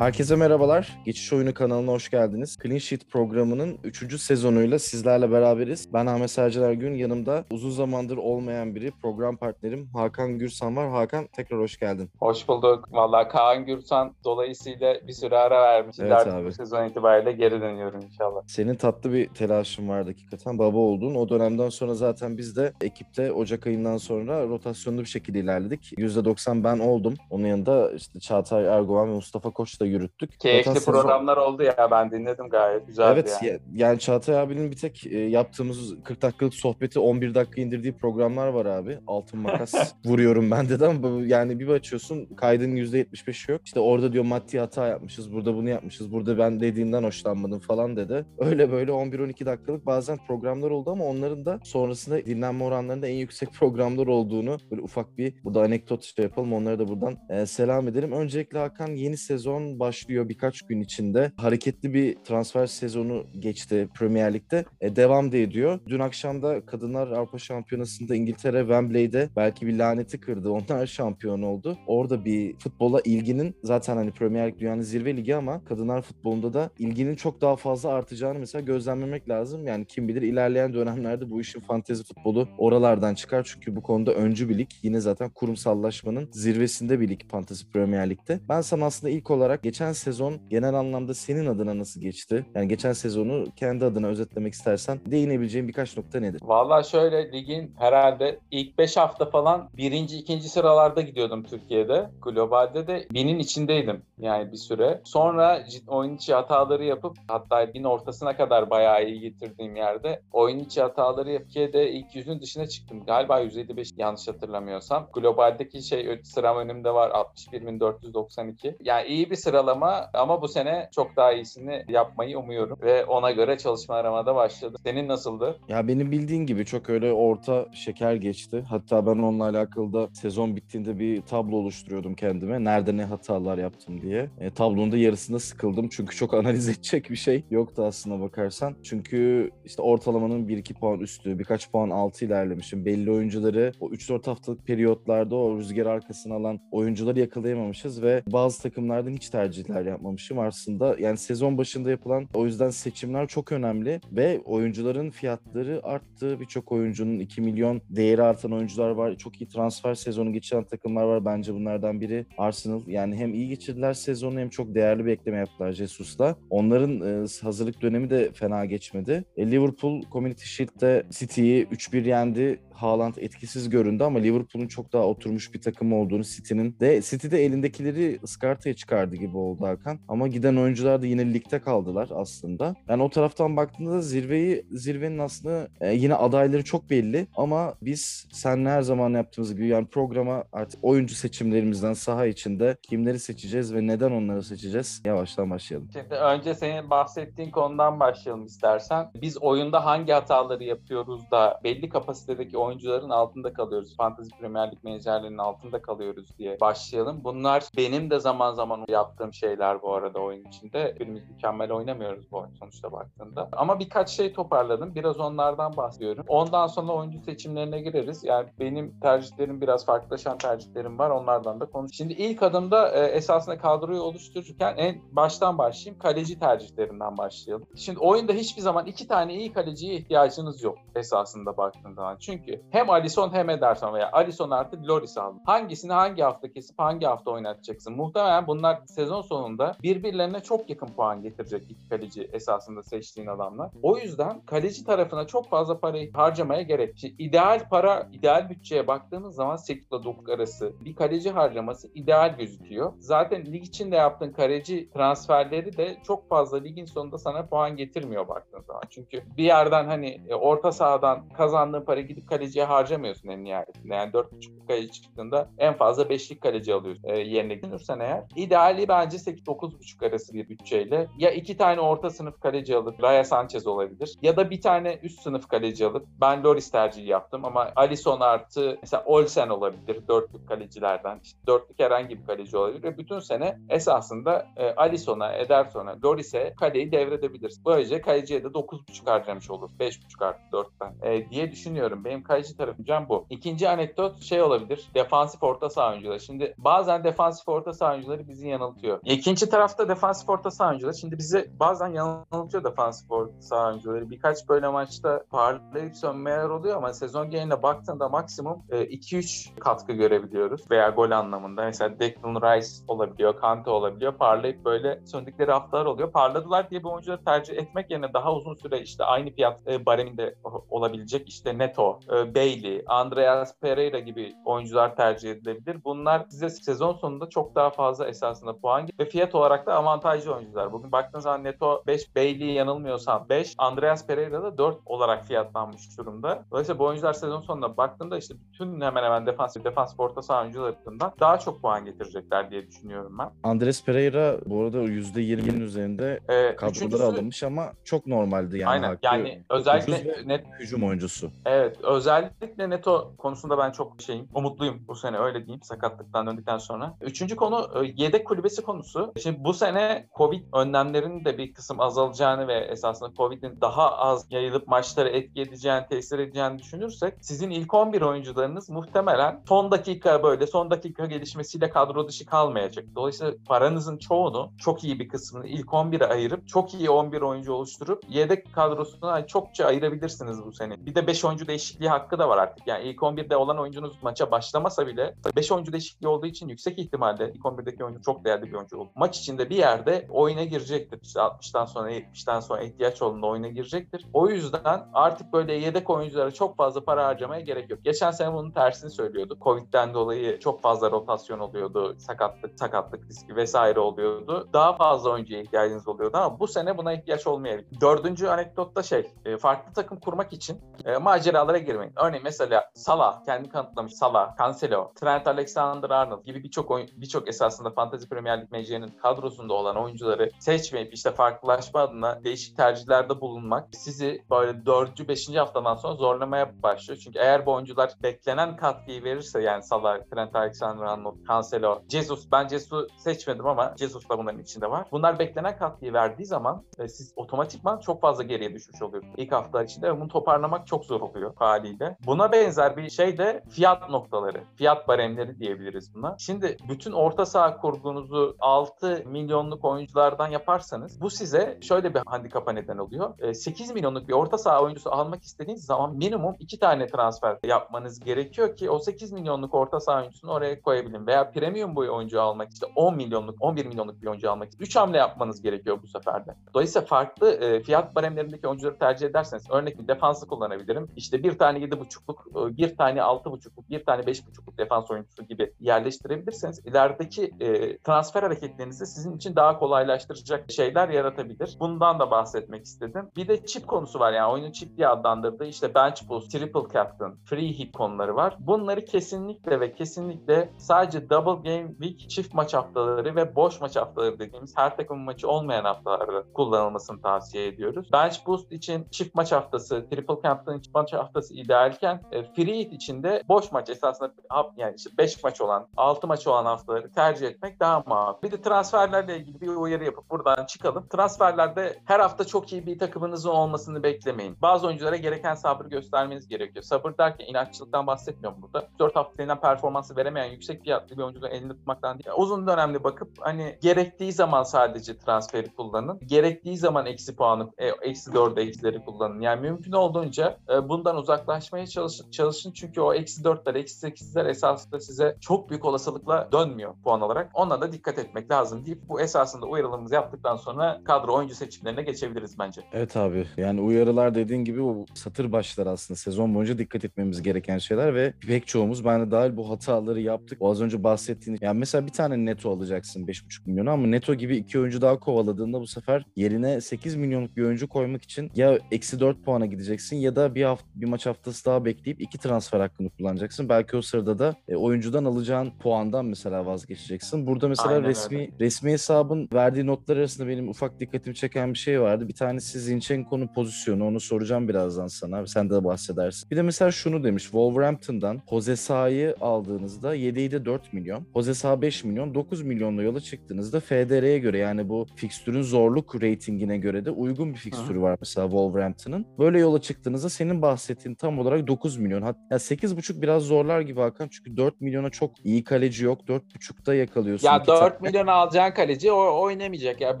Herkese merhabalar. Geçiş Oyunu kanalına hoş geldiniz. Clean Sheet programının 3. sezonuyla sizlerle beraberiz. Ben Ahmet Sercan Ergün. Yanımda uzun zamandır olmayan biri program partnerim Hakan Gürsan var. Hakan tekrar hoş geldin. Hoş bulduk. Valla Kaan Gürsan dolayısıyla bir süre ara vermiş. Evet Artık abi. Bu sezon itibariyle geri dönüyorum inşallah. Senin tatlı bir telaşın vardı hakikaten. Baba oldun. O dönemden sonra zaten biz de ekipte Ocak ayından sonra rotasyonlu bir şekilde ilerledik. %90 ben oldum. Onun yanında işte Çağatay Erdoğan ve Mustafa Koç da yürüttük. Keyifli Zaten sezon- programlar oldu ya ben dinledim gayet güzeldi Evet yani. ya- yani Çağatay abinin bir tek e, yaptığımız 40 dakikalık sohbeti 11 dakika indirdiği programlar var abi. Altın makas vuruyorum ben dedi ama yani bir açıyorsun kaydın %75'i yok. İşte orada diyor maddi hata yapmışız, burada bunu yapmışız, burada ben dediğinden hoşlanmadım falan dedi. Öyle böyle 11-12 dakikalık bazen programlar oldu ama onların da sonrasında dinlenme oranlarında en yüksek programlar olduğunu böyle ufak bir burada anekdot şey yapalım. Onlara da buradan e, selam edelim. Öncelikle Hakan yeni sezon başlıyor birkaç gün içinde. Hareketli bir transfer sezonu geçti Premier Lig'de. E, devam da ediyor. Dün akşam da Kadınlar Avrupa Şampiyonası'nda İngiltere Wembley'de belki bir laneti kırdı. Onlar şampiyon oldu. Orada bir futbola ilginin zaten hani Premier Lig dünyanın zirve ligi ama kadınlar futbolunda da ilginin çok daha fazla artacağını mesela gözlemlemek lazım. Yani kim bilir ilerleyen dönemlerde bu işin fantezi futbolu oralardan çıkar. Çünkü bu konuda öncü bir lig. Yine zaten kurumsallaşmanın zirvesinde bir lig Fantezi Premier Lig'de. Ben sana aslında ilk olarak geçen sezon genel anlamda senin adına nasıl geçti? Yani geçen sezonu kendi adına özetlemek istersen değinebileceğin birkaç nokta nedir? Valla şöyle ligin herhalde ilk 5 hafta falan birinci, ikinci sıralarda gidiyordum Türkiye'de. Globalde de binin içindeydim yani bir süre. Sonra oyun içi hataları yapıp hatta ligin ortasına kadar bayağı iyi getirdiğim yerde oyun içi hataları yapıp Türkiye'de ilk yüzün dışına çıktım. Galiba 155 yanlış hatırlamıyorsam. Globaldeki şey sıram önümde var 61.492. Yani iyi bir sıralama ama bu sene çok daha iyisini yapmayı umuyorum ve ona göre çalışmalarıma da başladım. Senin nasıldı? Ya benim bildiğin gibi çok öyle orta şeker geçti. Hatta ben onunla alakalı da sezon bittiğinde bir tablo oluşturuyordum kendime. Nerede ne hatalar yaptım diye. E, tablonun da yarısında sıkıldım. Çünkü çok analiz edecek bir şey yoktu aslına bakarsan. Çünkü işte ortalamanın 1-2 puan üstü, birkaç puan altı ilerlemişim. Belli oyuncuları o 3-4 haftalık periyotlarda o rüzgar arkasına alan oyuncuları yakalayamamışız ve bazı takımlardan hiç tercihler yapmamışım aslında. Yani sezon başında yapılan o yüzden seçimler çok önemli ve oyuncuların fiyatları arttı. Birçok oyuncunun 2 milyon değeri artan oyuncular var. Çok iyi transfer sezonu geçiren takımlar var. Bence bunlardan biri Arsenal. Yani hem iyi geçirdiler sezonu hem çok değerli bir ekleme yaptılar Jesus'la. Onların e, hazırlık dönemi de fena geçmedi. E, Liverpool Community Shield'de City'yi 3-1 yendi. Haaland etkisiz göründü ama Liverpool'un çok daha oturmuş bir takım olduğunu City'nin de City'de elindekileri ıskartaya çıkardı gibi oldu Hakan. Ama giden oyuncular da yine ligde kaldılar aslında. Yani o taraftan baktığında da zirveyi zirvenin aslında e, yine adayları çok belli ama biz seninle her zaman yaptığımız gibi yani programa artık oyuncu seçimlerimizden saha içinde kimleri seçeceğiz ve neden onları seçeceğiz? Yavaştan başlayalım. Şimdi önce senin bahsettiğin konudan başlayalım istersen. Biz oyunda hangi hataları yapıyoruz da belli kapasitedeki oyuncuların altında kalıyoruz. Fantasy Premier Lig menajerlerinin altında kalıyoruz diye başlayalım. Bunlar benim de zaman zaman yaptığım şeyler bu arada oyun içinde. Birimiz mükemmel oynamıyoruz bu oyun sonuçta baktığında. Ama birkaç şey toparladım. Biraz onlardan bahsediyorum. Ondan sonra oyuncu seçimlerine gireriz. Yani benim tercihlerim biraz farklılaşan tercihlerim var. Onlardan da konuş. Şimdi ilk adımda e, esasında kadroyu oluştururken en baştan başlayayım. Kaleci tercihlerinden başlayalım. Şimdi oyunda hiçbir zaman iki tane iyi kaleciye ihtiyacınız yok esasında baktığın zaman. Çünkü hem Alisson hem Ederson veya Alisson artı Loris aldın. Hangisini hangi hafta kesip hangi hafta oynatacaksın? Muhtemelen bunlar sezon sonunda birbirlerine çok yakın puan getirecek iki kaleci esasında seçtiğin adamlar. O yüzden kaleci tarafına çok fazla parayı harcamaya gerek. Şimdi ideal para, ideal bütçeye baktığımız zaman 8 ile 9 arası bir kaleci harcaması ideal gözüküyor. Zaten lig içinde yaptığın kaleci transferleri de çok fazla ligin sonunda sana puan getirmiyor baktığın zaman. Çünkü bir yerden hani e, orta sahadan kazandığın para gidip kaleciye harcamıyorsun en nihayetinde. Yani 4.5'luk kaleci çıktığında en fazla 5'lik kaleci alıyorsun e, yerine düşünürsen eğer. İdeali bence 8-9.5 arası bir bütçeyle ya iki tane orta sınıf kaleci alıp Raya Sanchez olabilir ya da bir tane üst sınıf kaleci alıp ben Loris tercihi yaptım ama Alisson artı mesela Olsen olabilir dörtlük kalecilerden. İşte dörtlük herhangi bir kaleci olabilir ve bütün sene esasında e, Alisson'a, Ederson'a, Loris'e kaleyi devredebilirsin. Böylece kaleciye de 9.5 harcamış olur. 5.5 artı 4'ten e, diye düşünüyorum. Benim kaleci tarafım bu. İkinci anekdot şey olabilir. Defansif orta saha oyuncuları. Şimdi bazen defansif orta saha oyuncuları bizi yanıltıyor. İkinci tarafta defansif orta saha oyuncuları. Şimdi bizi bazen yanıltıyor defansif orta saha oyuncuları. Birkaç böyle maçta parlayıp sönmeler oluyor ama sezon geneline baktığında maksimum e, 2-3 katkı görebiliyoruz. Veya gol anlamında. Mesela Declan Rice olabiliyor, Kante olabiliyor. Parlayıp böyle söndükleri haftalar oluyor. Parladılar diye bu oyuncuları tercih etmek yerine daha uzun süre işte aynı fiyat e, bareminde olabilecek işte Neto, e, Bailey, Andreas Pereira gibi oyuncular tercih edilebilir. Bunlar size sezon sonunda çok daha fazla esasında puan ve fiyat olarak da avantajlı oyuncular. Bugün baktığınız zaman Neto 5, Bailey yanılmıyorsam 5, Andreas Pereira da 4 olarak fiyatlanmış durumda. Dolayısıyla bu oyuncular sezon sonunda baktığında işte bütün hemen hemen defans defans orta saha oyuncularından daha çok puan getirecekler diye düşünüyorum ben. Andres Pereira bu arada %20'nin üzerinde Ee, kadrolara üçüncüsü- alınmış ama çok normaldi yani. Aynen. Hakkı Yani özellikle net hücum oyuncusu. Evet, özellikle Neto konusunda ben çok şeyim, umutluyum bu sene öyle diyeyim sakatlıktan döndükten sonra. Üçüncü konu e, yedek kulübesi konusu. Şimdi bu sene Covid önlemlerinin de bir kısım azalacağını ve esasında Covid'in daha az yayılıp maçları etki edeceğini, tesir edeceğini düşünürsek sizin ilk 11 oyuncularınız muhtemelen son dakika böyle son dakika gelişmesiyle kadro dışı kalmayacak. Dolayısıyla paranızın çoğunu, çok iyi bir kısmını ilk 11'e ayırıp çok iyi 11 oyuncu oluşturup yedek kadrosuna çokça ayırabilirsiniz bu sene. Bir de 5 oyuncu değişikliği hakkı da var artık. Yani ilk 11'de olan oyuncunuz maça başlamasa bile 5 oyuncu değişikliği olduğu için yüksek ihtimalle ilk 11'deki oyuncu çok değerli bir oyuncu oldu. Maç içinde bir yerde oyuna girecektir. İşte 60'tan sonra 70'ten sonra ihtiyaç olduğunda oyuna girecektir. O yüzden artık böyle yedek oyunculara çok fazla para harcamaya gerek yok. Geçen sene bunun tersini söylüyordu. Covid'den dolayı çok fazla rotasyon oluyordu. Sakatlık, sakatlık riski vesaire oluyordu. Daha fazla oyuncuya ihtiyacınız oluyordu ama bu sene buna ihtiyaç olmayabilir. Dördüncü anekdotta şey, e, farklı takım kurmak için e, maceralara girmeyin. Örneğin mesela Salah, kendi kanıtlamış Salah, Cancelo, Trent Alexander-Arnold gibi birçok oyun, birçok esasında Fantasy Premier Lig MC'nin kadrosunda olan oyuncuları seçmeyip işte farklılaşma adına değişik tercihlerde bulunmak sizi böyle dördüncü, beşinci haftadan sonra zorlamaya başlıyor. Çünkü eğer bu oyuncular beklenen katkıyı verirse yani Salah, Trent Alexander-Arnold, Cancelo, Jesus, ben Jesus'u seçmedim ama Jesus da bunların içinde var. Bunlar beklenen katkıyı verdiği zaman e, siz otomatikman çok fazla geriye düşmüş oluyorsunuz. İlk hafta içinde ve bunu toparlamak çok zor oluyor haliyle. Buna benzer bir şey de fiyat noktaları, fiyat baremleri diyebiliriz buna. Şimdi bütün orta saha kurgunuzu 6 milyonluk oyunculardan yaparsanız bu size şöyle bir handikapa neden oluyor. E, 8 milyonluk bir orta saha oyuncusu almak istediğiniz zaman minimum 2 tane transfer yapmanız gerekiyor ki o 8 milyonluk orta saha oyuncusunu oraya koyabilin. Veya premium boy oyuncu almak işte 10 milyonluk, 11 milyonluk bir oyuncu almak için 3 hamle yapmanız gerekiyor bu seferde. Dolayısıyla farklı e, fiyat baremlerindeki oyuncuları tercih ederseniz örnek defansı kullanabilirim. İşte bir tane 7.5'luk, e, bir tane 6.5'luk, bir tane 5.5'luk defans oyuncusu gibi yerleştirebilirseniz ilerideki e, transfer hareketlerinizi sizin için daha kolaylaştıracak şeyler yaratabilir. Bundan da bahsetmek istedim. Bir de chip konusu var yani oyunun chip diye adlandırdığı işte bench boost, triple captain, free hit konuları var. Bunları kesinlikle ve kesinlikle sadece double game week çift maç haftaları ve boş maç haftaları dediğimiz her takımın maçı olmayan haftalarda kullanılmasını tavsiye ediyoruz. Bench boost için çift maç haftası, triple captain çift maç haftası idealken e, free hit için de boş maç esasında yani işte 5 maç olan, 6 maç olan haftaları tercih etmek daha makul. Bir de transferlerle ilgili bir uyarı yapıp buradan çıkalım. Transferlerde her hafta çok iyi bir takımınızın olmasını beklemeyin. Bazı oyunculara gereken sabrı göstermeniz gerekiyor. Sabır derken inatçılıktan bahsetmiyorum burada. 4 hafta performansı veremeyen yüksek fiyatlı bir oyuncuyu elinde tutmaktan değil. Uzun dönemli bakıp hani gerektiği zaman sadece transferi kullanın. Gerektiği zaman eksi puanı, e, eksi 4 eksileri kullanın. Yani mümkün olduğunca e, bundan uzaklaşmaya çalışın, çalışın. Çünkü o eksi 4'ler, eksi 8'ler esasında size çok büyük olasılıkla dönmüyor puan olarak. Ona da dikkat etmek lazım deyip bu esasında uyarılarımızı yaptıktan sonra kadro oyuncu seçimlerine geçebiliriz bence. Evet abi yani uyarılar dediğin gibi o satır başları aslında sezon boyunca dikkat etmemiz gereken şeyler ve pek çoğumuz ben de dahil bu hataları yaptık. O az önce bahsettiğin yani mesela bir tane neto alacaksın 5,5 milyonu ama neto gibi iki oyuncu daha kovaladığında bu sefer yerine 8 milyonluk bir oyuncu koymak için ya eksi 4 puana gideceksin ya da bir hafta, bir maç haftası daha bekleyip iki transfer hakkını kullanacaksın. Belki o sırada da e, oyuncudan alacağın puandan mesela vazgeçeceksin. Burada mesela Aynen resmi öyle. resmi hesabın verdiği notlar arasında benim ufak dikkatimi çeken bir şey vardı. Bir tanesi Zinchenko'nun pozisyonu. Onu soracağım birazdan sana. Sen de bahsedersin. Bir de mesela şunu demiş. Wolverhampton'dan Jose Sa'yı aldığınızda 7'yi de 4 milyon. Jose Sa 5 milyon. 9 milyonla yola çıktığınızda FDR'ye göre yani bu fikstürün zorluk reytingine göre de uygun bir fikstürü var mesela Wolverhampton'ın. Böyle yola çıktığınızda senin bahsettiğin tam olarak 9 milyon. Hat ya 8,5 biraz zorlar gibi Hakan çünkü 4 milyona çok iyi kaleci yok. 4,5'ta yakalıyorsun. Ya iki 4 tane. milyon alacağın kaleci o oynamayacak ya.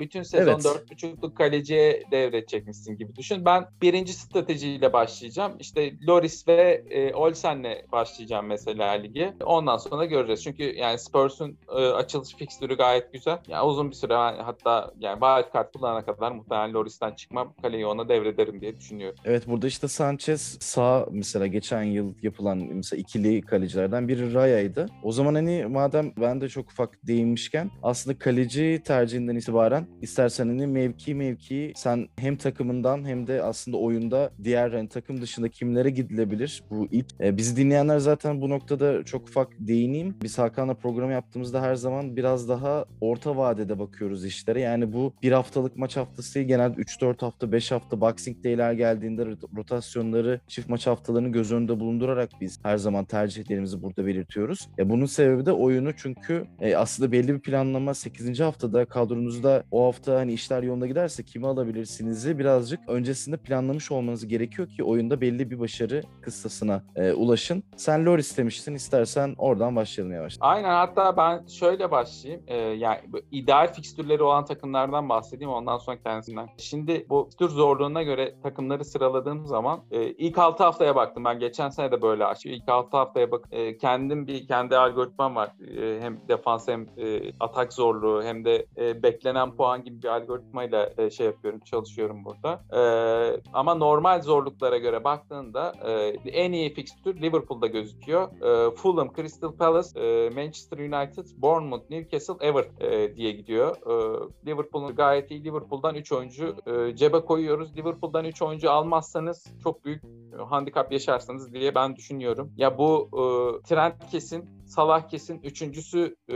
Bütün sezon Evet. 4,5'luk kaleciye devredecekmişsin gibi düşün. Ben birinci stratejiyle başlayacağım. İşte Loris ve e, Olsen'le başlayacağım mesela ligi. Ondan sonra göreceğiz. Çünkü yani Spurs'un e, açılış fikstürü gayet güzel. Yani uzun bir süre hatta yani wild card kullanana kadar muhtemelen Loris'ten çıkmam. Kaleyi ona devrederim diye düşünüyorum. Evet burada işte Sanchez sağ mesela geçen yıl yapılan mesela ikili kalecilerden biri Raya'ydı. O zaman hani madem ben de çok ufak değinmişken aslında kaleci tercihinden itibaren istersen hani mevki mevki sen hem takımından hem de aslında oyunda diğer hani takım dışında kimlere gidilebilir bu ilk. E, bizi dinleyenler zaten bu noktada çok ufak değineyim. Biz Hakan'la program yaptığımızda her zaman biraz daha orta vadede bakıyoruz işlere. Yani bu bir haftalık maç haftası genelde 3-4 hafta 5 hafta Boxing Day'ler geldiğinde rot- rotasyonları çift maç haftalarını göz önünde bulundurarak biz her zaman tercihlerimizi burada belirtiyoruz. Ya bunun sebebi de oyunu çünkü e, aslında belli bir planlama 8. haftada kadronuzda o hafta hani işler yolunda giderse kimi alabilirsinizi birazcık öncesinde planlamış olmanız gerekiyor ki oyunda belli bir başarı kıstasına e, ulaşın. Sen Loris demiştin istersen oradan başlayalım yavaş. Aynen hatta ben şöyle başlayayım. Ee, yani ideal fikstürleri olan takımlardan bahsedeyim ondan sonra kendisinden. Şimdi bu fikstür zorluğuna göre takımları sıraladığım zaman e, ilk 6 haftaya baktım. Ben geçen sene de böyle açtım. İlk 6 haftaya bak e, kendim bir kendi algoritmam var. E, hem defans hem e, atak zorluğu hem de e, beklenen puan gibi bir algoritmayla e, şey yapıyorum, çalışıyorum burada. E, ama normal zorluklara göre baktığında e, en iyi fikstür Liverpool'da gözüküyor. E, Fulham, Crystal Palace, e, Manchester United, Bournemouth, Newcastle, Everton e, diye gidiyor. E, Liverpool'un gayet iyi. Liverpool'dan 3 oyuncu e, cebe koyuyoruz. Liverpool'dan 3 oyuncu almazsanız çok büyük handikap yaşarsınız diye ben düşünüyorum. Ya bu e, trend kesin, Salah kesin. Üçüncüsü e,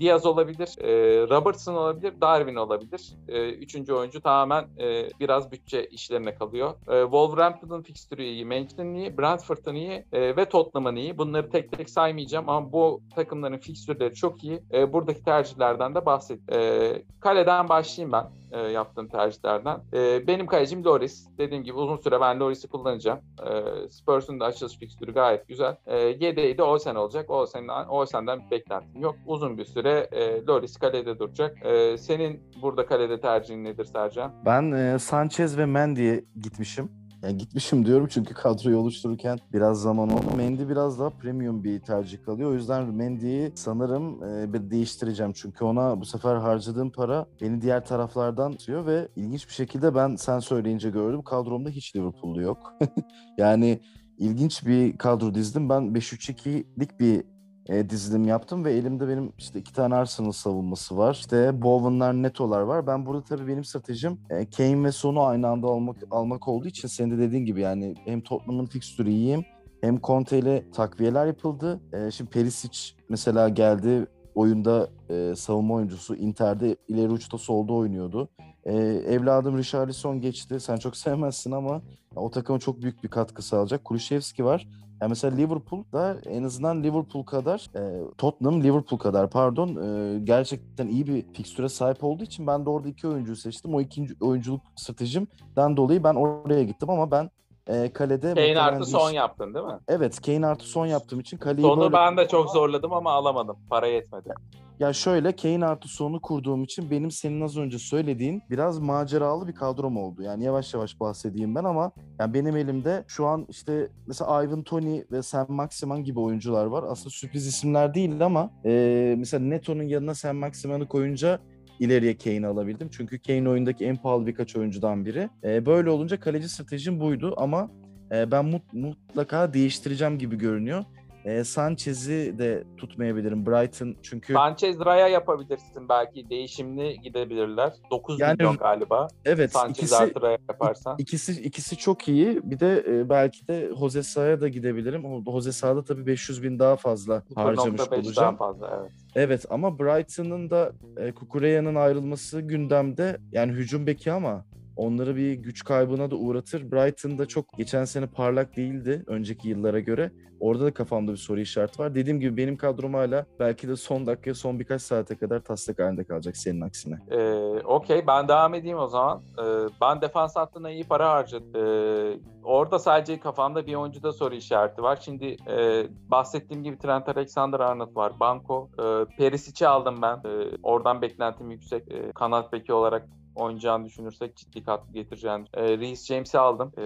Diaz olabilir, e, Robertson olabilir, Darwin olabilir. E, üçüncü oyuncu tamamen e, biraz bütçe işlerine kalıyor. E, Wolverhampton'ın fikstürü iyi, Manchester'ın iyi, Brentford'un iyi e, ve Tottenham'ın iyi. Bunları tek tek saymayacağım ama bu takımların fikstürleri çok iyi. E, buradaki tercihlerden de bahset. E, kaleden başlayayım ben e, yaptığım tercihlerden. E, benim kalecim Loris. Dediğim gibi uzun süre ben Loris'i kullanacağım. E, Spurs'un da açılış fikstürü gayet güzel. E, yedeği de Olsen olacak. Olsen'den, Olsen'den bir beklentim yok. Uzun bir süre e, Loris kalede duracak. E, senin burada kalede tercihin nedir Sercan? Ben e, Sanchez ve Mendy'ye gitmişim. Yani gitmişim diyorum çünkü kadroyu oluştururken biraz zaman oldu. Mendy biraz daha premium bir tercih kalıyor. O yüzden Mendy'yi sanırım e, bir değiştireceğim. Çünkü ona bu sefer harcadığım para beni diğer taraflardan tutuyor ve ilginç bir şekilde ben sen söyleyince gördüm. Kadromda hiç Liverpool'lu yok. yani ilginç bir kadro dizdim. Ben 5-3-2'lik bir e, dizilim yaptım ve elimde benim işte iki tane Arsenal savunması var. İşte Bowen'lar, Neto'lar var. Ben burada tabii benim stratejim e, Kane ve Son'u aynı anda almak almak olduğu için senin de dediğin gibi yani hem Tottenham'ın fikstürü iyiyim hem Conte ile takviyeler yapıldı. E, şimdi Perisic mesela geldi oyunda e, savunma oyuncusu Inter'de ileri uçta solda oynuyordu. E, evladım Richarlison geçti. Sen çok sevmezsin ama o takıma çok büyük bir katkı sağlayacak. Kulüşevski var. Yani mesela Liverpool'da en azından Liverpool kadar, e, Tottenham Liverpool kadar pardon e, gerçekten iyi bir fikstüre sahip olduğu için ben de orada iki oyuncuyu seçtim. O ikinci oyunculuk stratejimden dolayı ben oraya gittim ama ben e, kalede... Kane artı son yaptın değil mi? Evet Kane artı son yaptığım için kaleyi Sonu böyle... ben de çok zorladım ama alamadım. Para yetmedi. Ya şöyle Kane artı sonu kurduğum için benim senin az önce söylediğin biraz maceralı bir kadrom oldu. Yani yavaş yavaş bahsedeyim ben ama yani benim elimde şu an işte mesela Ivan Toni ve Sam Maximan gibi oyuncular var. Aslında sürpriz isimler değil ama e, mesela Neto'nun yanına Sam Maximan'ı koyunca ileriye Kane'i alabildim. Çünkü Kane oyundaki en pahalı birkaç oyuncudan biri. E, böyle olunca kaleci stratejim buydu ama e, ben mut- mutlaka değiştireceğim gibi görünüyor. E, Sanchez'i de tutmayabilirim. Brighton çünkü Sanchez Raya yapabilirsin belki. Değişimli gidebilirler. 9 Yani- milyon galiba. evet Sanchez ikisi artı Raya yaparsan. ikisi ikisi çok iyi. Bir de e, belki de Jose Sa'ya da gidebilirim. Jose Sa'da tabii 500 bin daha fazla harcamış 0.5 daha olacağım. fazla evet. Evet ama Brighton'ın da e, Kukureya'nın ayrılması gündemde. Yani hücum beki ama onları bir güç kaybına da uğratır. Brighton da çok geçen sene parlak değildi önceki yıllara göre. Orada da kafamda bir soru işareti var. Dediğim gibi benim kadrom hala belki de son dakika, son birkaç saate kadar taslak halinde kalacak senin aksine. Ee, Okey ben devam edeyim o zaman. Ee, ben defans hattına iyi para harcadım. Ee, orada sadece kafamda bir oyuncuda soru işareti var. Şimdi e, bahsettiğim gibi Trent Alexander-Arnold var. Banko. E, Perisic'i aldım ben. E, oradan beklentim yüksek. E, kanat beki olarak oynayacağını düşünürsek ciddi katkı getireceğini. E, Reece James'i aldım. E,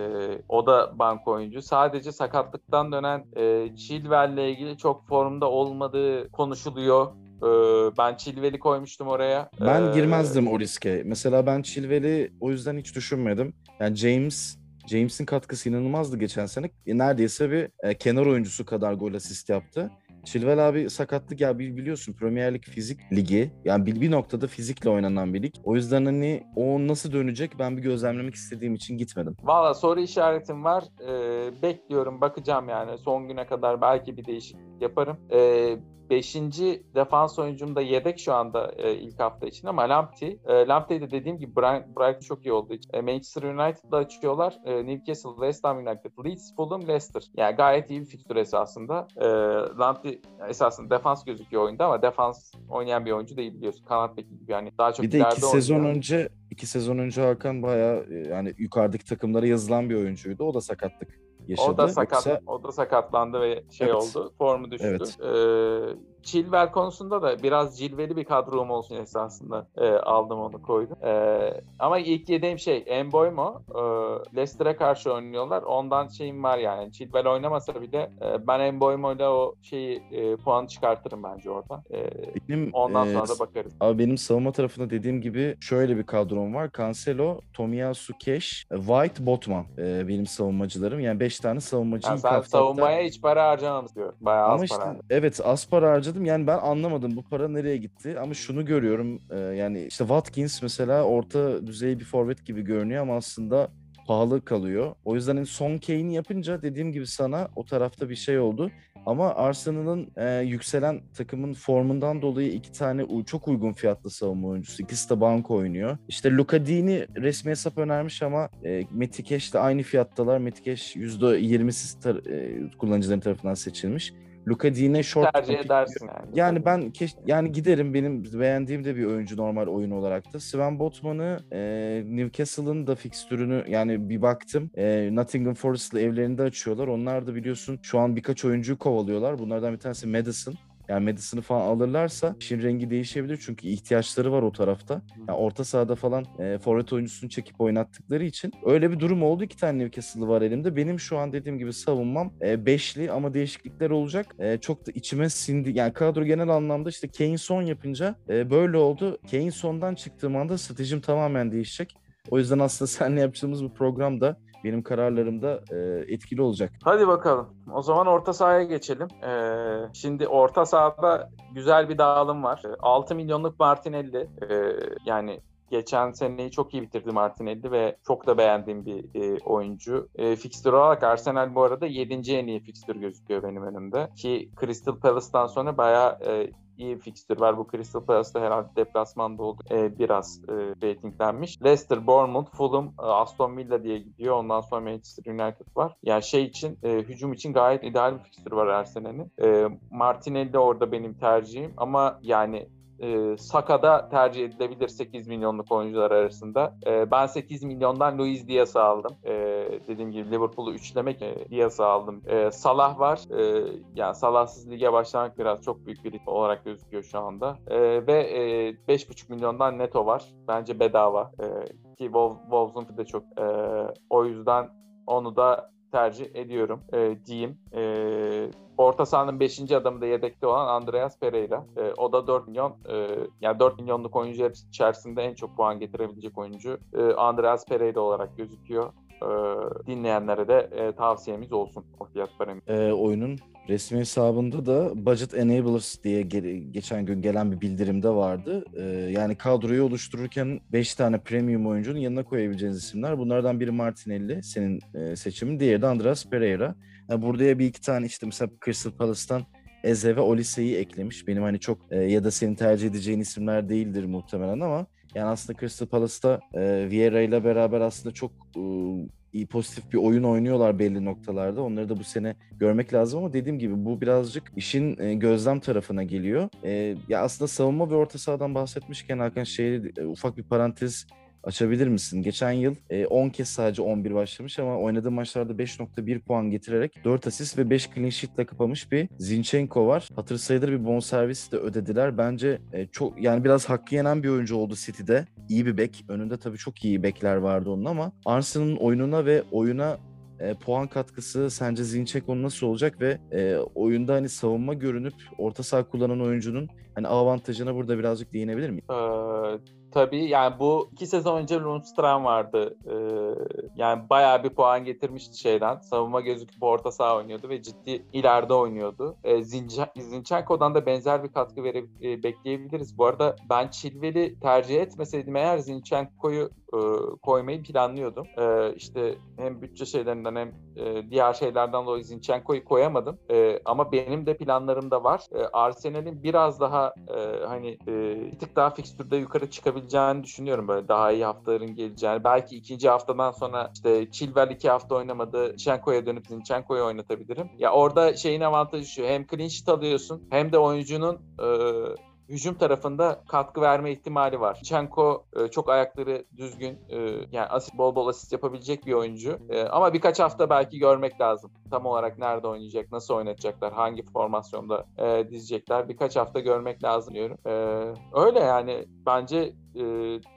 o da banko oyuncu. Sadece sakatlıktan dönen e, Chilwell'le ilgili çok formda olmadığı konuşuluyor. E, ben Chilwell'i koymuştum oraya. Ben E, girmezdim o riske. Mesela ben Chilwell'i o yüzden hiç düşünmedim. Yani James James'in katkısı inanılmazdı geçen sene. E, neredeyse bir e, kenar oyuncusu kadar gol asist yaptı. Chilwell abi sakatlık ya bil- biliyorsun Premier Lig fizik ligi. Yani bir, bir noktada fizikle oynanan bir lig. O yüzden hani o nasıl dönecek ben bir gözlemlemek istediğim için gitmedim. Valla soru işaretim var. Ee, bekliyorum, bakacağım yani. Son güne kadar belki bir değişiklik yaparım. Ee, beşinci defans oyuncum da yedek şu anda e, ilk hafta için ama Lamptey. E, Lamptey de dediğim gibi Brighton, Brighton çok iyi olduğu için. E, Manchester United'la açıyorlar. E, Newcastle, West Ham United, Leeds, Fulham, Leicester. Yani gayet iyi bir fikstür esasında. E, Lamptey esasında defans gözüküyor oyunda ama defans oynayan bir oyuncu değil biliyorsun. Kanat beki gibi yani daha çok Bir de iki sezon önce iki sezon önce Hakan bayağı e, yani yukarıdaki takımlara yazılan bir oyuncuydu. O da sakatlık yaşadı. O da sakat, Yoksa o da sakatlandı ve şey Evet. oldu, formu düştü. Evet. Ee, Chilwell konusunda da biraz cilveli bir kadrom olsun esasında e, aldım onu koydum. Ee, ama ilk yediğim şey Emboymo. E, Leicester'a karşı oynuyorlar. Ondan şeyim var yani. Chilwell oynamasa bile e, ben Emboymo'yla o şeyi e, puanı çıkartırım bence orada. E, benim ondan e, sonra da bakarız. Abi benim savunma tarafında dediğim gibi şöyle bir kadrom var. Cancelo, Tomiyasu Keş, White, Botman e, benim savunmacılarım. Yani 5 tane savunmacı Yani sen savunmaya hiç para harcamamışsın diyor. Bayağı Ama az işte para. evet az para harcadım. Yani ben anlamadım bu para nereye gitti. Ama şunu görüyorum. e, yani işte Watkins mesela orta düzey bir forvet gibi görünüyor ama aslında pahalı kalıyor. O yüzden hani son Kane'i yapınca dediğim gibi sana o tarafta bir şey oldu. Ama Arsenal'ın e, yükselen takımın formundan dolayı iki tane çok uygun fiyatlı savunma oyuncusu. İkisi de banko oynuyor. İşte Luka Dini resmi hesap önermiş ama e, Metikeş de aynı fiyattalar. Metikeş %20'siz tar- e, kullanıcıların tarafından seçilmiş. Luka Dine short Tercih edersin yani. yani ben keş- yani giderim benim beğendiğim de bir oyuncu normal oyun olarak da. Sven Botman'ı e, Newcastle'ın da fikstürünü yani bir baktım. E, Nottingham Forest'la evlerinde açıyorlar. Onlar da biliyorsun şu an birkaç oyuncuyu kovalıyorlar. Bunlardan bir tanesi Madison. Yani Madison'ı falan alırlarsa işin rengi değişebilir çünkü ihtiyaçları var o tarafta. Yani orta sahada falan e, forvet oyuncusunu çekip oynattıkları için öyle bir durum oldu. İki tane Newcastle'lı var elimde. Benim şu an dediğim gibi savunmam e, beşli ama değişiklikler olacak. E, çok da içime sindi. Yani kadro genel anlamda işte Kane son yapınca e, böyle oldu. Kane sondan çıktığım anda stratejim tamamen değişecek. O yüzden aslında seninle yaptığımız bu programda benim kararlarımda e, etkili olacak. Hadi bakalım. O zaman orta sahaya geçelim. Ee, şimdi orta sahada güzel bir dağılım var. Ee, 6 milyonluk Martinelli. Ee, yani geçen seneyi çok iyi bitirdi Martinelli ve çok da beğendiğim bir e, oyuncu. E, fixture olarak Arsenal bu arada 7. en iyi fixture gözüküyor benim önümde. Ki Crystal Palace'tan sonra bayağı e, iyi fixture var. Bu Crystal Palace'da herhalde deplasmanda oldu. E, biraz e, ratinglenmiş. Leicester, Bournemouth, Fulham, e, Aston Villa diye gidiyor. Ondan sonra Manchester United var. Yani şey için, e, hücum için gayet ideal bir fixture var Arsenal'in. E, Martinelli orada benim tercihim ama yani e, Saka'da tercih edilebilir 8 milyonluk oyuncular arasında. E, ben 8 milyondan Luis Diaz'ı aldım. E, dediğim gibi Liverpool'u üçlemek e, Diaz'ı aldım. E, Salah var. E, yani Salahsız lige başlamak biraz çok büyük bir olarak gözüküyor şu anda. E, ve e, 5,5 milyondan Neto var. Bence bedava. E, ki Wolves- Wolves'un de çok. E, o yüzden onu da tercih ediyorum e, diyeyim. E, orta sahanın 5. adamı da yedekte olan Andreas Pereira. E, o da 4 milyon. E, yani 4 milyonluk oyuncu içerisinde en çok puan getirebilecek oyuncu. E, Andreas Pereira olarak gözüküyor. E, dinleyenlere de e, tavsiyemiz olsun o fiyat parametre. e, oyunun resmi hesabında da Budget Enablers diye ge- geçen gün gelen bir bildirimde vardı. E, yani kadroyu oluştururken 5 tane premium oyuncunun yanına koyabileceğiniz isimler. Bunlardan biri Martinelli senin e, seçimin. Diğeri de Andreas Pereira. Yani burada bir iki tane işte mesela Crystal Palace'tan Eze ve Olise'yi eklemiş. Benim hani çok e, ya da senin tercih edeceğin isimler değildir muhtemelen ama Yani aslında Crystal Palace'ta e, Vieira ile beraber aslında çok e, iyi pozitif bir oyun oynuyorlar belli noktalarda. Onları da bu sene görmek lazım ama dediğim gibi bu birazcık işin e, gözlem tarafına geliyor. E, ya aslında savunma ve orta sahadan bahsetmişken Hakan şey e, ufak bir parantez açabilir misin? Geçen yıl e, 10 kez sadece 11 başlamış ama oynadığı maçlarda 5.1 puan getirerek 4 asist ve 5 clean sheet ile kapamış bir Zinchenko var. Hatır sayılır bir bonservis de ödediler. Bence e, çok yani biraz hakkı yenen bir oyuncu oldu City'de. İyi bir bek. Önünde tabii çok iyi bekler vardı onun ama Arsenal'ın oyununa ve oyuna e, puan katkısı sence Zinchenko nasıl olacak ve e, oyunda hani savunma görünüp orta saha kullanan oyuncunun hani avantajına burada birazcık değinebilir miyim? Ee, tabii yani bu iki sezon önce Lundstram vardı. Ee, yani bayağı bir puan getirmişti şeyden. Savunma gözüküp orta saha oynuyordu ve ciddi ileride oynuyordu. Ee, Zinchenko'dan da benzer bir katkı verip e, bekleyebiliriz. Bu arada ben Chilwell'i tercih etmeseydim eğer Zinchenko'yu e, koymayı planlıyordum. E, işte hem bütçe şeylerinden hem e, diğer şeylerden dolayı Zinchenko'yu koyamadım. E, ama benim de planlarımda var. E, Arsenal'in biraz daha e, hani e, bir tık daha fikstürde yukarı çıkabileceğini düşünüyorum böyle daha iyi haftaların geleceğini. Belki ikinci haftadan sonra işte Chilwell iki hafta oynamadı. Zinchenko'ya dönüp Zinchenko'yu oynatabilirim. Ya orada şeyin avantajı şu hem clean sheet alıyorsun hem de oyuncunun e, hücum tarafında katkı verme ihtimali var. Çenko e, çok ayakları düzgün e, yani asist, bol bol asist yapabilecek bir oyuncu. E, ama birkaç hafta belki görmek lazım. Tam olarak nerede oynayacak, nasıl oynatacaklar, hangi formasyonda e, dizecekler. Birkaç hafta görmek lazım diyorum. E, öyle yani bence e,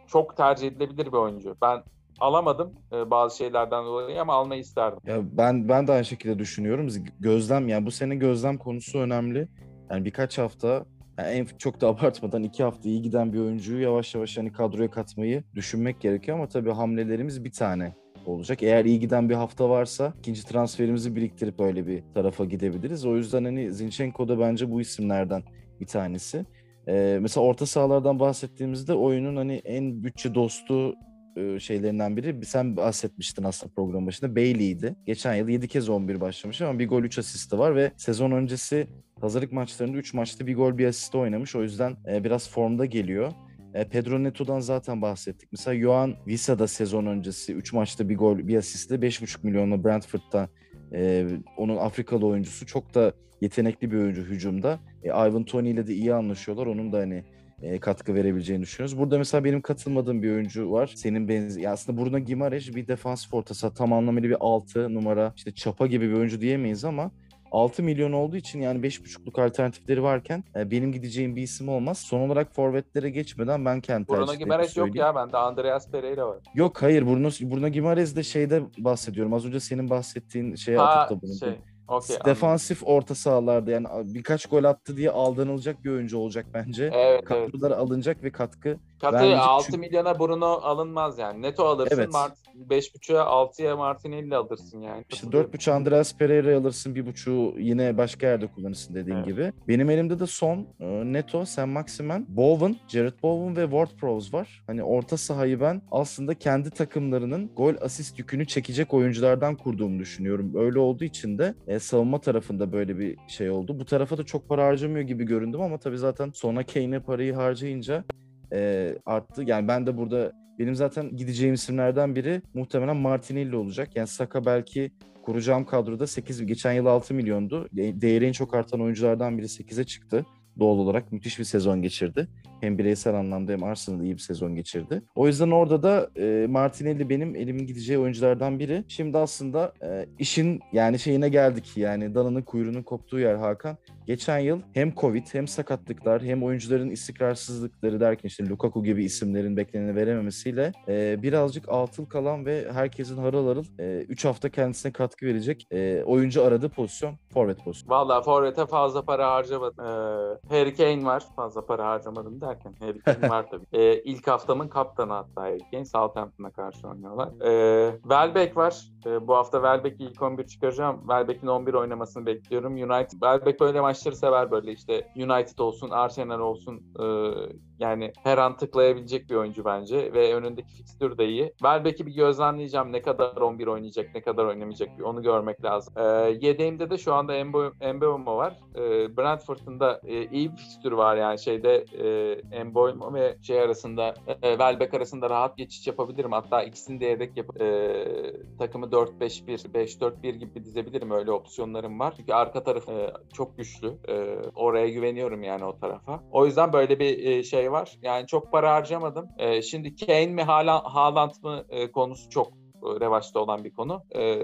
çok tercih edilebilir bir oyuncu. Ben alamadım e, bazı şeylerden dolayı ama almayı isterdim. Ya ben ben de aynı şekilde düşünüyorum. Gözlem yani bu sene gözlem konusu önemli. Yani birkaç hafta yani en çok da abartmadan iki hafta iyi giden bir oyuncuyu yavaş yavaş hani kadroya katmayı düşünmek gerekiyor ama tabii hamlelerimiz bir tane olacak. Eğer iyi giden bir hafta varsa ikinci transferimizi biriktirip öyle bir tarafa gidebiliriz. O yüzden hani Zinchenko da bence bu isimlerden bir tanesi. Ee, mesela orta sahalardan bahsettiğimizde oyunun hani en bütçe dostu e, şeylerinden biri sen bahsetmiştin aslında program başında Bailey'di. Geçen yıl 7 kez 11 başlamış ama bir gol 3 asisti var ve sezon öncesi hazırlık maçlarında 3 maçta bir gol bir asist oynamış. O yüzden e, biraz formda geliyor. E, Pedro Neto'dan zaten bahsettik. Mesela Johan Visa da sezon öncesi 3 maçta bir gol bir asistle 5,5 milyonla Brentford'da e, onun Afrikalı oyuncusu çok da yetenekli bir oyuncu hücumda. E, Ivan Tony ile de iyi anlaşıyorlar. Onun da hani e, katkı verebileceğini düşünüyoruz. Burada mesela benim katılmadığım bir oyuncu var. Senin benzi ya aslında Bruno Gimareş bir defans fortası tam anlamıyla bir 6 numara işte çapa gibi bir oyuncu diyemeyiz ama 6 milyon olduğu için yani 5.5'luk alternatifleri varken e, benim gideceğim bir isim olmaz. Son olarak forvetlere geçmeden ben kendi Bruno Gimares yok ya bende Andreas Pereira var. Yok hayır Bruno, Bruno Gimares de şeyde bahsediyorum. Az önce senin bahsettiğin şeye atıfta bulundum. Şey. Okay, Defansif anladım. orta sahalarda yani birkaç gol attı diye aldanılacak bir oyuncu olacak bence. Evet, Kadrolara evet. alınacak ve katkı Katı 6 çünkü... milyona Bruno alınmaz yani. Neto alırsın. Evet. Mart 5.5'a 6'ya Martinelli alırsın yani. İşte 4.5 Andreas Pereira alırsın. 1.5'u yine başka yerde kullanırsın dediğin evet. gibi. Benim elimde de son e, Neto, Sam Maximen, Bowen, Jared Bowen ve Ward Prowse var. Hani orta sahayı ben aslında kendi takımlarının gol asist yükünü çekecek oyunculardan kurduğumu düşünüyorum. Öyle olduğu için de e, savunma tarafında böyle bir şey oldu. Bu tarafa da çok para harcamıyor gibi göründüm ama tabii zaten sona Kane'e parayı harcayınca e, arttı. Yani ben de burada benim zaten gideceğim isimlerden biri muhtemelen Martinelli olacak. Yani Saka belki kuracağım kadroda 8 geçen yıl 6 milyondu. Değeri en çok artan oyunculardan biri 8'e çıktı. Doğal olarak müthiş bir sezon geçirdi. Hem bireysel anlamda hem Arsenal iyi bir sezon geçirdi. O yüzden orada da e, Martinelli benim elimin gideceği oyunculardan biri. Şimdi aslında e, işin yani şeyine geldik yani dananın kuyruğunun koptuğu yer Hakan. Geçen yıl hem Covid hem sakatlıklar hem oyuncuların istikrarsızlıkları derken işte Lukaku gibi isimlerin bekleneni verememesiyle e, birazcık altıl kalan ve herkesin harıl harıl 3 e, hafta kendisine katkı verecek e, oyuncu aradığı pozisyon forvet pozisyonu. Valla forvete fazla para harcamadım. Ee, Harry Kane var. Fazla para harcamadım derken Harry Kane var tabii. Ee, ilk haftamın kaptanı hatta Harry Kane. Southampton'a karşı oynuyorlar. Ee, Welbeck var. Ee, bu hafta Welbeck'i ilk 11 çıkaracağım. Welbeck'in 11 oynamasını bekliyorum. United Welbeck böyle maç maçları sever böyle işte United olsun, Arsenal olsun e, yani her an tıklayabilecek bir oyuncu bence ve önündeki fikstür de iyi. Welbeck'i bir gözlemleyeceğim ne kadar 11 oynayacak, ne kadar oynamayacak bir onu görmek lazım. E, yedeğimde de şu anda Mbeumo var. E, Brentford'un da e, iyi bir fikstürü var yani şeyde e, Mbeumo ve şey arasında e, Welbeck arasında rahat geçiş yapabilirim. Hatta ikisini de yedek yapıp e, takımı 4-5-1, 5-4-1 gibi dizebilirim. Öyle opsiyonlarım var. Çünkü arka taraf e, çok güçlü. E, oraya güveniyorum yani o tarafa. O yüzden böyle bir e, şey var. Yani çok para harcamadım. E, şimdi Kane mi Haaland mı e, konusu çok e, revaçta olan bir konu. E,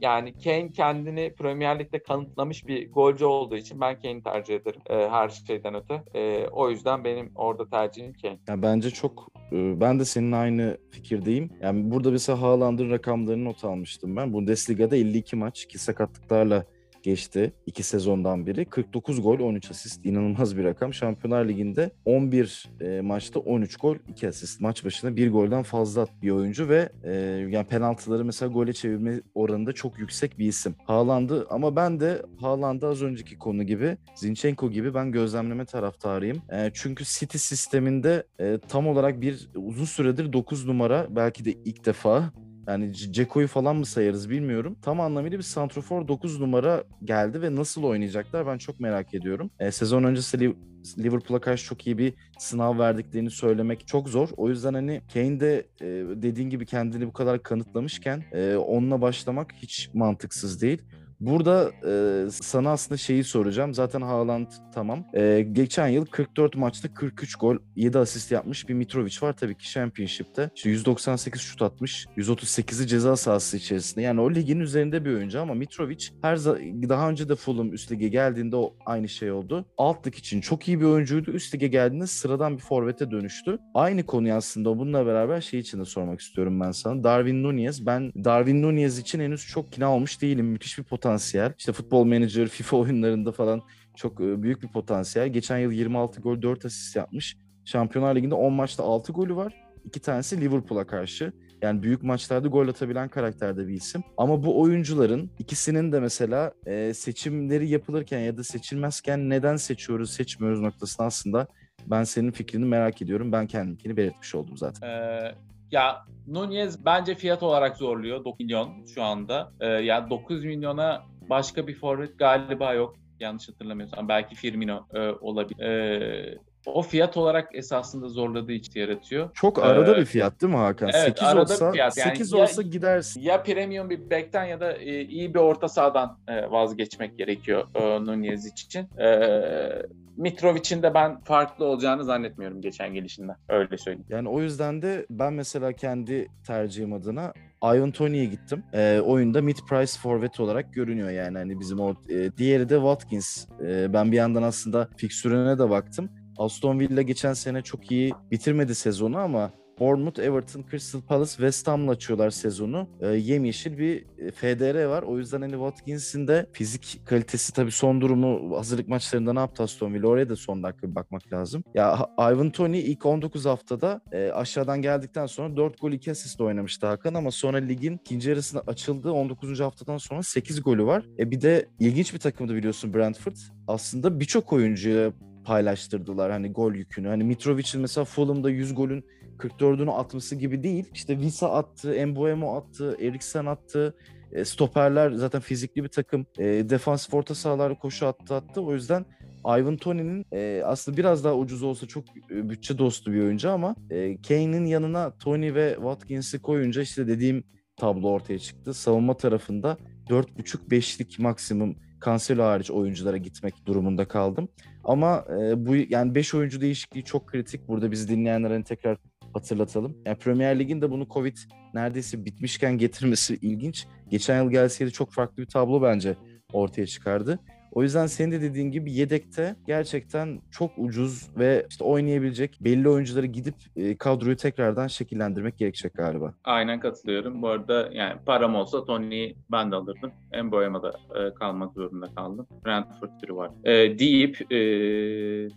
yani Kane kendini Premier Lig'de kanıtlamış bir golcü olduğu için ben Kane'i tercih ederim e, her şeyden öte. E, o yüzden benim orada tercihim Kane. Ya bence çok e, ben de senin aynı fikirdeyim. Yani burada mesela Haaland'ın rakamlarını not almıştım ben. Bundesliga'da 52 maç, ki sakatlıklarla geçti iki sezondan biri. 49 gol, 13 asist. inanılmaz bir rakam. Şampiyonlar Ligi'nde 11 e, maçta 13 gol, 2 asist. Maç başına bir golden fazla bir oyuncu ve e, yani penaltıları mesela gole çevirme oranında çok yüksek bir isim. Haaland'ı ama ben de Haaland'ı az önceki konu gibi Zinchenko gibi ben gözlemleme taraftarıyım. E, çünkü City sisteminde e, tam olarak bir uzun süredir 9 numara belki de ilk defa yani Ceko'yu falan mı sayarız bilmiyorum. Tam anlamıyla bir Santrofor 9 numara geldi ve nasıl oynayacaklar ben çok merak ediyorum. E, sezon öncesi Liverpool'a karşı çok iyi bir sınav verdiklerini söylemek çok zor. O yüzden hani Kane de e, dediğin gibi kendini bu kadar kanıtlamışken e, onunla başlamak hiç mantıksız değil. Burada e, sana aslında şeyi soracağım. Zaten Haaland tamam. E, geçen yıl 44 maçta 43 gol, 7 asist yapmış bir Mitrovic var tabii ki Championship'te. İşte 198 şut atmış. 138'i ceza sahası içerisinde. Yani o ligin üzerinde bir oyuncu ama Mitrovic her daha önce de Fulham üst lige geldiğinde o aynı şey oldu. Alt lig için çok iyi bir oyuncuydu. Üst lige geldiğinde sıradan bir forvete dönüştü. Aynı konuyu aslında bununla beraber şey için de sormak istiyorum ben sana. Darwin Nunez. Ben Darwin Nunez için henüz çok ikna olmuş değilim. Müthiş bir potansiyel potansiyel. İşte futbol manager, FIFA oyunlarında falan çok e, büyük bir potansiyel. Geçen yıl 26 gol 4 asist yapmış. Şampiyonlar Ligi'nde 10 maçta 6 golü var. İki tanesi Liverpool'a karşı. Yani büyük maçlarda gol atabilen karakterde bir isim. Ama bu oyuncuların ikisinin de mesela e, seçimleri yapılırken ya da seçilmezken neden seçiyoruz, seçmiyoruz noktasında aslında ben senin fikrini merak ediyorum. Ben kendimkini belirtmiş oldum zaten. Ee, ya Nunez bence fiyat olarak zorluyor. 9 milyon şu anda. Ee, ya 9 milyona başka bir forvet galiba yok. Yanlış hatırlamıyorsam. Belki Firmino e, olabilir. E, o fiyat olarak esasında zorladığı için yaratıyor. Çok arada ee, bir fiyat değil mi Hakan? Evet, 8 arada olsa, bir fiyat. Yani 8 ya, olsa gidersin. Ya premium bir bekten ya da e, iyi bir orta sahadan e, vazgeçmek gerekiyor e, Nunez için. E, Mitrovic'in de ben farklı olacağını zannetmiyorum geçen gelişinden. Öyle söyleyeyim. Yani o yüzden de ben mesela kendi tercihim adına Ivan Tony'ye gittim. E, oyunda mid price forvet olarak görünüyor yani hani bizim o e, diğeri de Watkins. E, ben bir yandan aslında fikstürüne de baktım. Aston Villa geçen sene çok iyi bitirmedi sezonu ama Bournemouth, Everton, Crystal Palace, West Ham'la açıyorlar sezonu. E, yemyeşil bir e, FDR var. O yüzden hani Watkins'in de fizik kalitesi tabii son durumu hazırlık maçlarında ne yaptı Aston Villa? Oraya da son dakika bir bakmak lazım. Ya Ivan Tony ilk 19 haftada e, aşağıdan geldikten sonra 4 gol 2 asist oynamıştı Hakan ama sonra ligin ikinci yarısında açıldı. 19. haftadan sonra 8 golü var. E bir de ilginç bir takımdı biliyorsun Brentford. Aslında birçok oyuncuya paylaştırdılar hani gol yükünü. Hani Mitrovic'in mesela Fulham'da 100 golün 44'ünü atması gibi değil. İşte Visa attı, Embuemo attı, Eriksen attı. E, stoperler zaten fizikli bir takım. E, defansif orta sahalar koşu attı attı. O yüzden Ivan Tony'nin e, aslında biraz daha ucuz olsa çok e, bütçe dostu bir oyuncu ama e, Kane'in yanına Tony ve Watkins'i koyunca işte dediğim tablo ortaya çıktı. Savunma tarafında 4.5-5'lik maksimum Cancelo hariç oyunculara gitmek durumunda kaldım. Ama e, bu yani 5 oyuncu değişikliği çok kritik. Burada bizi dinleyenlerin tekrar hatırlatalım. Yani Premier Lig'in de bunu Covid neredeyse bitmişken getirmesi ilginç. Geçen yıl gelseydi çok farklı bir tablo bence ortaya çıkardı. O yüzden senin de dediğin gibi yedekte gerçekten çok ucuz ve işte oynayabilecek belli oyuncuları gidip e, kadroyu tekrardan şekillendirmek gerekecek galiba. Aynen katılıyorum. Bu arada yani param olsa Tony'yi ben de alırdım. En boyamada e, kalmak zorunda kaldım. Brentford türü var. E, deyip e,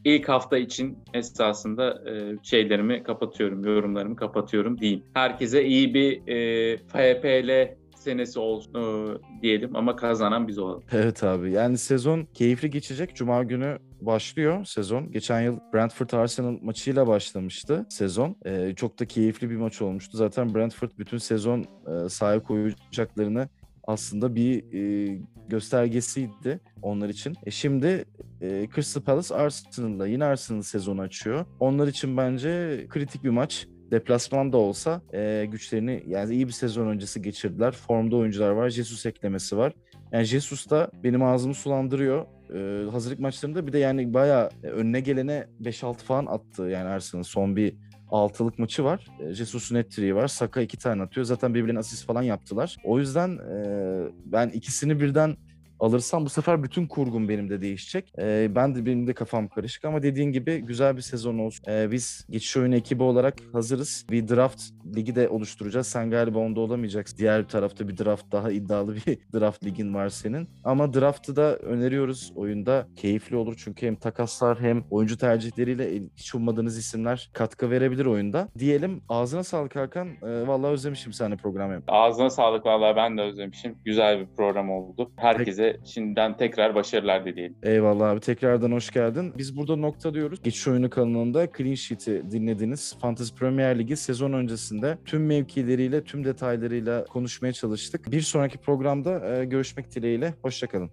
ilk hafta için esasında e, şeylerimi kapatıyorum, yorumlarımı kapatıyorum diyeyim. Herkese iyi bir e, FPL senesi olsun e, diyelim ama kazanan biz olalım. Evet abi yani sezon keyifli geçecek. Cuma günü başlıyor sezon. Geçen yıl Brentford Arsenal maçıyla başlamıştı sezon. Ee, çok da keyifli bir maç olmuştu. Zaten Brentford bütün sezon e, sahaya koyacaklarını aslında bir e, göstergesiydi onlar için. E şimdi e, Crystal Palace Arsenal'la yine Arsenal sezonu açıyor. Onlar için bence kritik bir maç. Deplasman da olsa e, güçlerini yani iyi bir sezon öncesi geçirdiler. Formda oyuncular var. Jesus eklemesi var. Yani Jesus da benim ağzımı sulandırıyor. Ee, hazırlık maçlarında bir de yani bayağı önüne gelene 5-6 falan attı yani Arsenal'ın son bir altılık maçı var. E, Jesus'un hat var. Saka iki tane atıyor. Zaten birbirine asist falan yaptılar. O yüzden e, ben ikisini birden alırsam bu sefer bütün kurgum benim de değişecek. Ee, ben de benim de kafam karışık ama dediğin gibi güzel bir sezon olsun. Ee, biz geçiş oyunu ekibi olarak hazırız. Bir draft ligi de oluşturacağız. Sen galiba onda olamayacaksın. Diğer tarafta bir draft daha iddialı bir draft ligin var senin. Ama draftı da öneriyoruz oyunda. Keyifli olur çünkü hem takaslar hem oyuncu tercihleriyle hiç ummadığınız isimler katkı verebilir oyunda. Diyelim ağzına sağlık Hakan. Ee, vallahi özlemişim seninle program yap. Ağzına sağlık vallahi ben de özlemişim. Güzel bir program oldu. Herkese şimdiden tekrar başarılar dileyelim. Eyvallah abi tekrardan hoş geldin. Biz burada nokta diyoruz. Geçiş oyunu kanalında Clean Sheet'i dinlediniz. Fantasy Premier Ligi sezon öncesinde tüm mevkileriyle, tüm detaylarıyla konuşmaya çalıştık. Bir sonraki programda e, görüşmek dileğiyle. Hoşçakalın.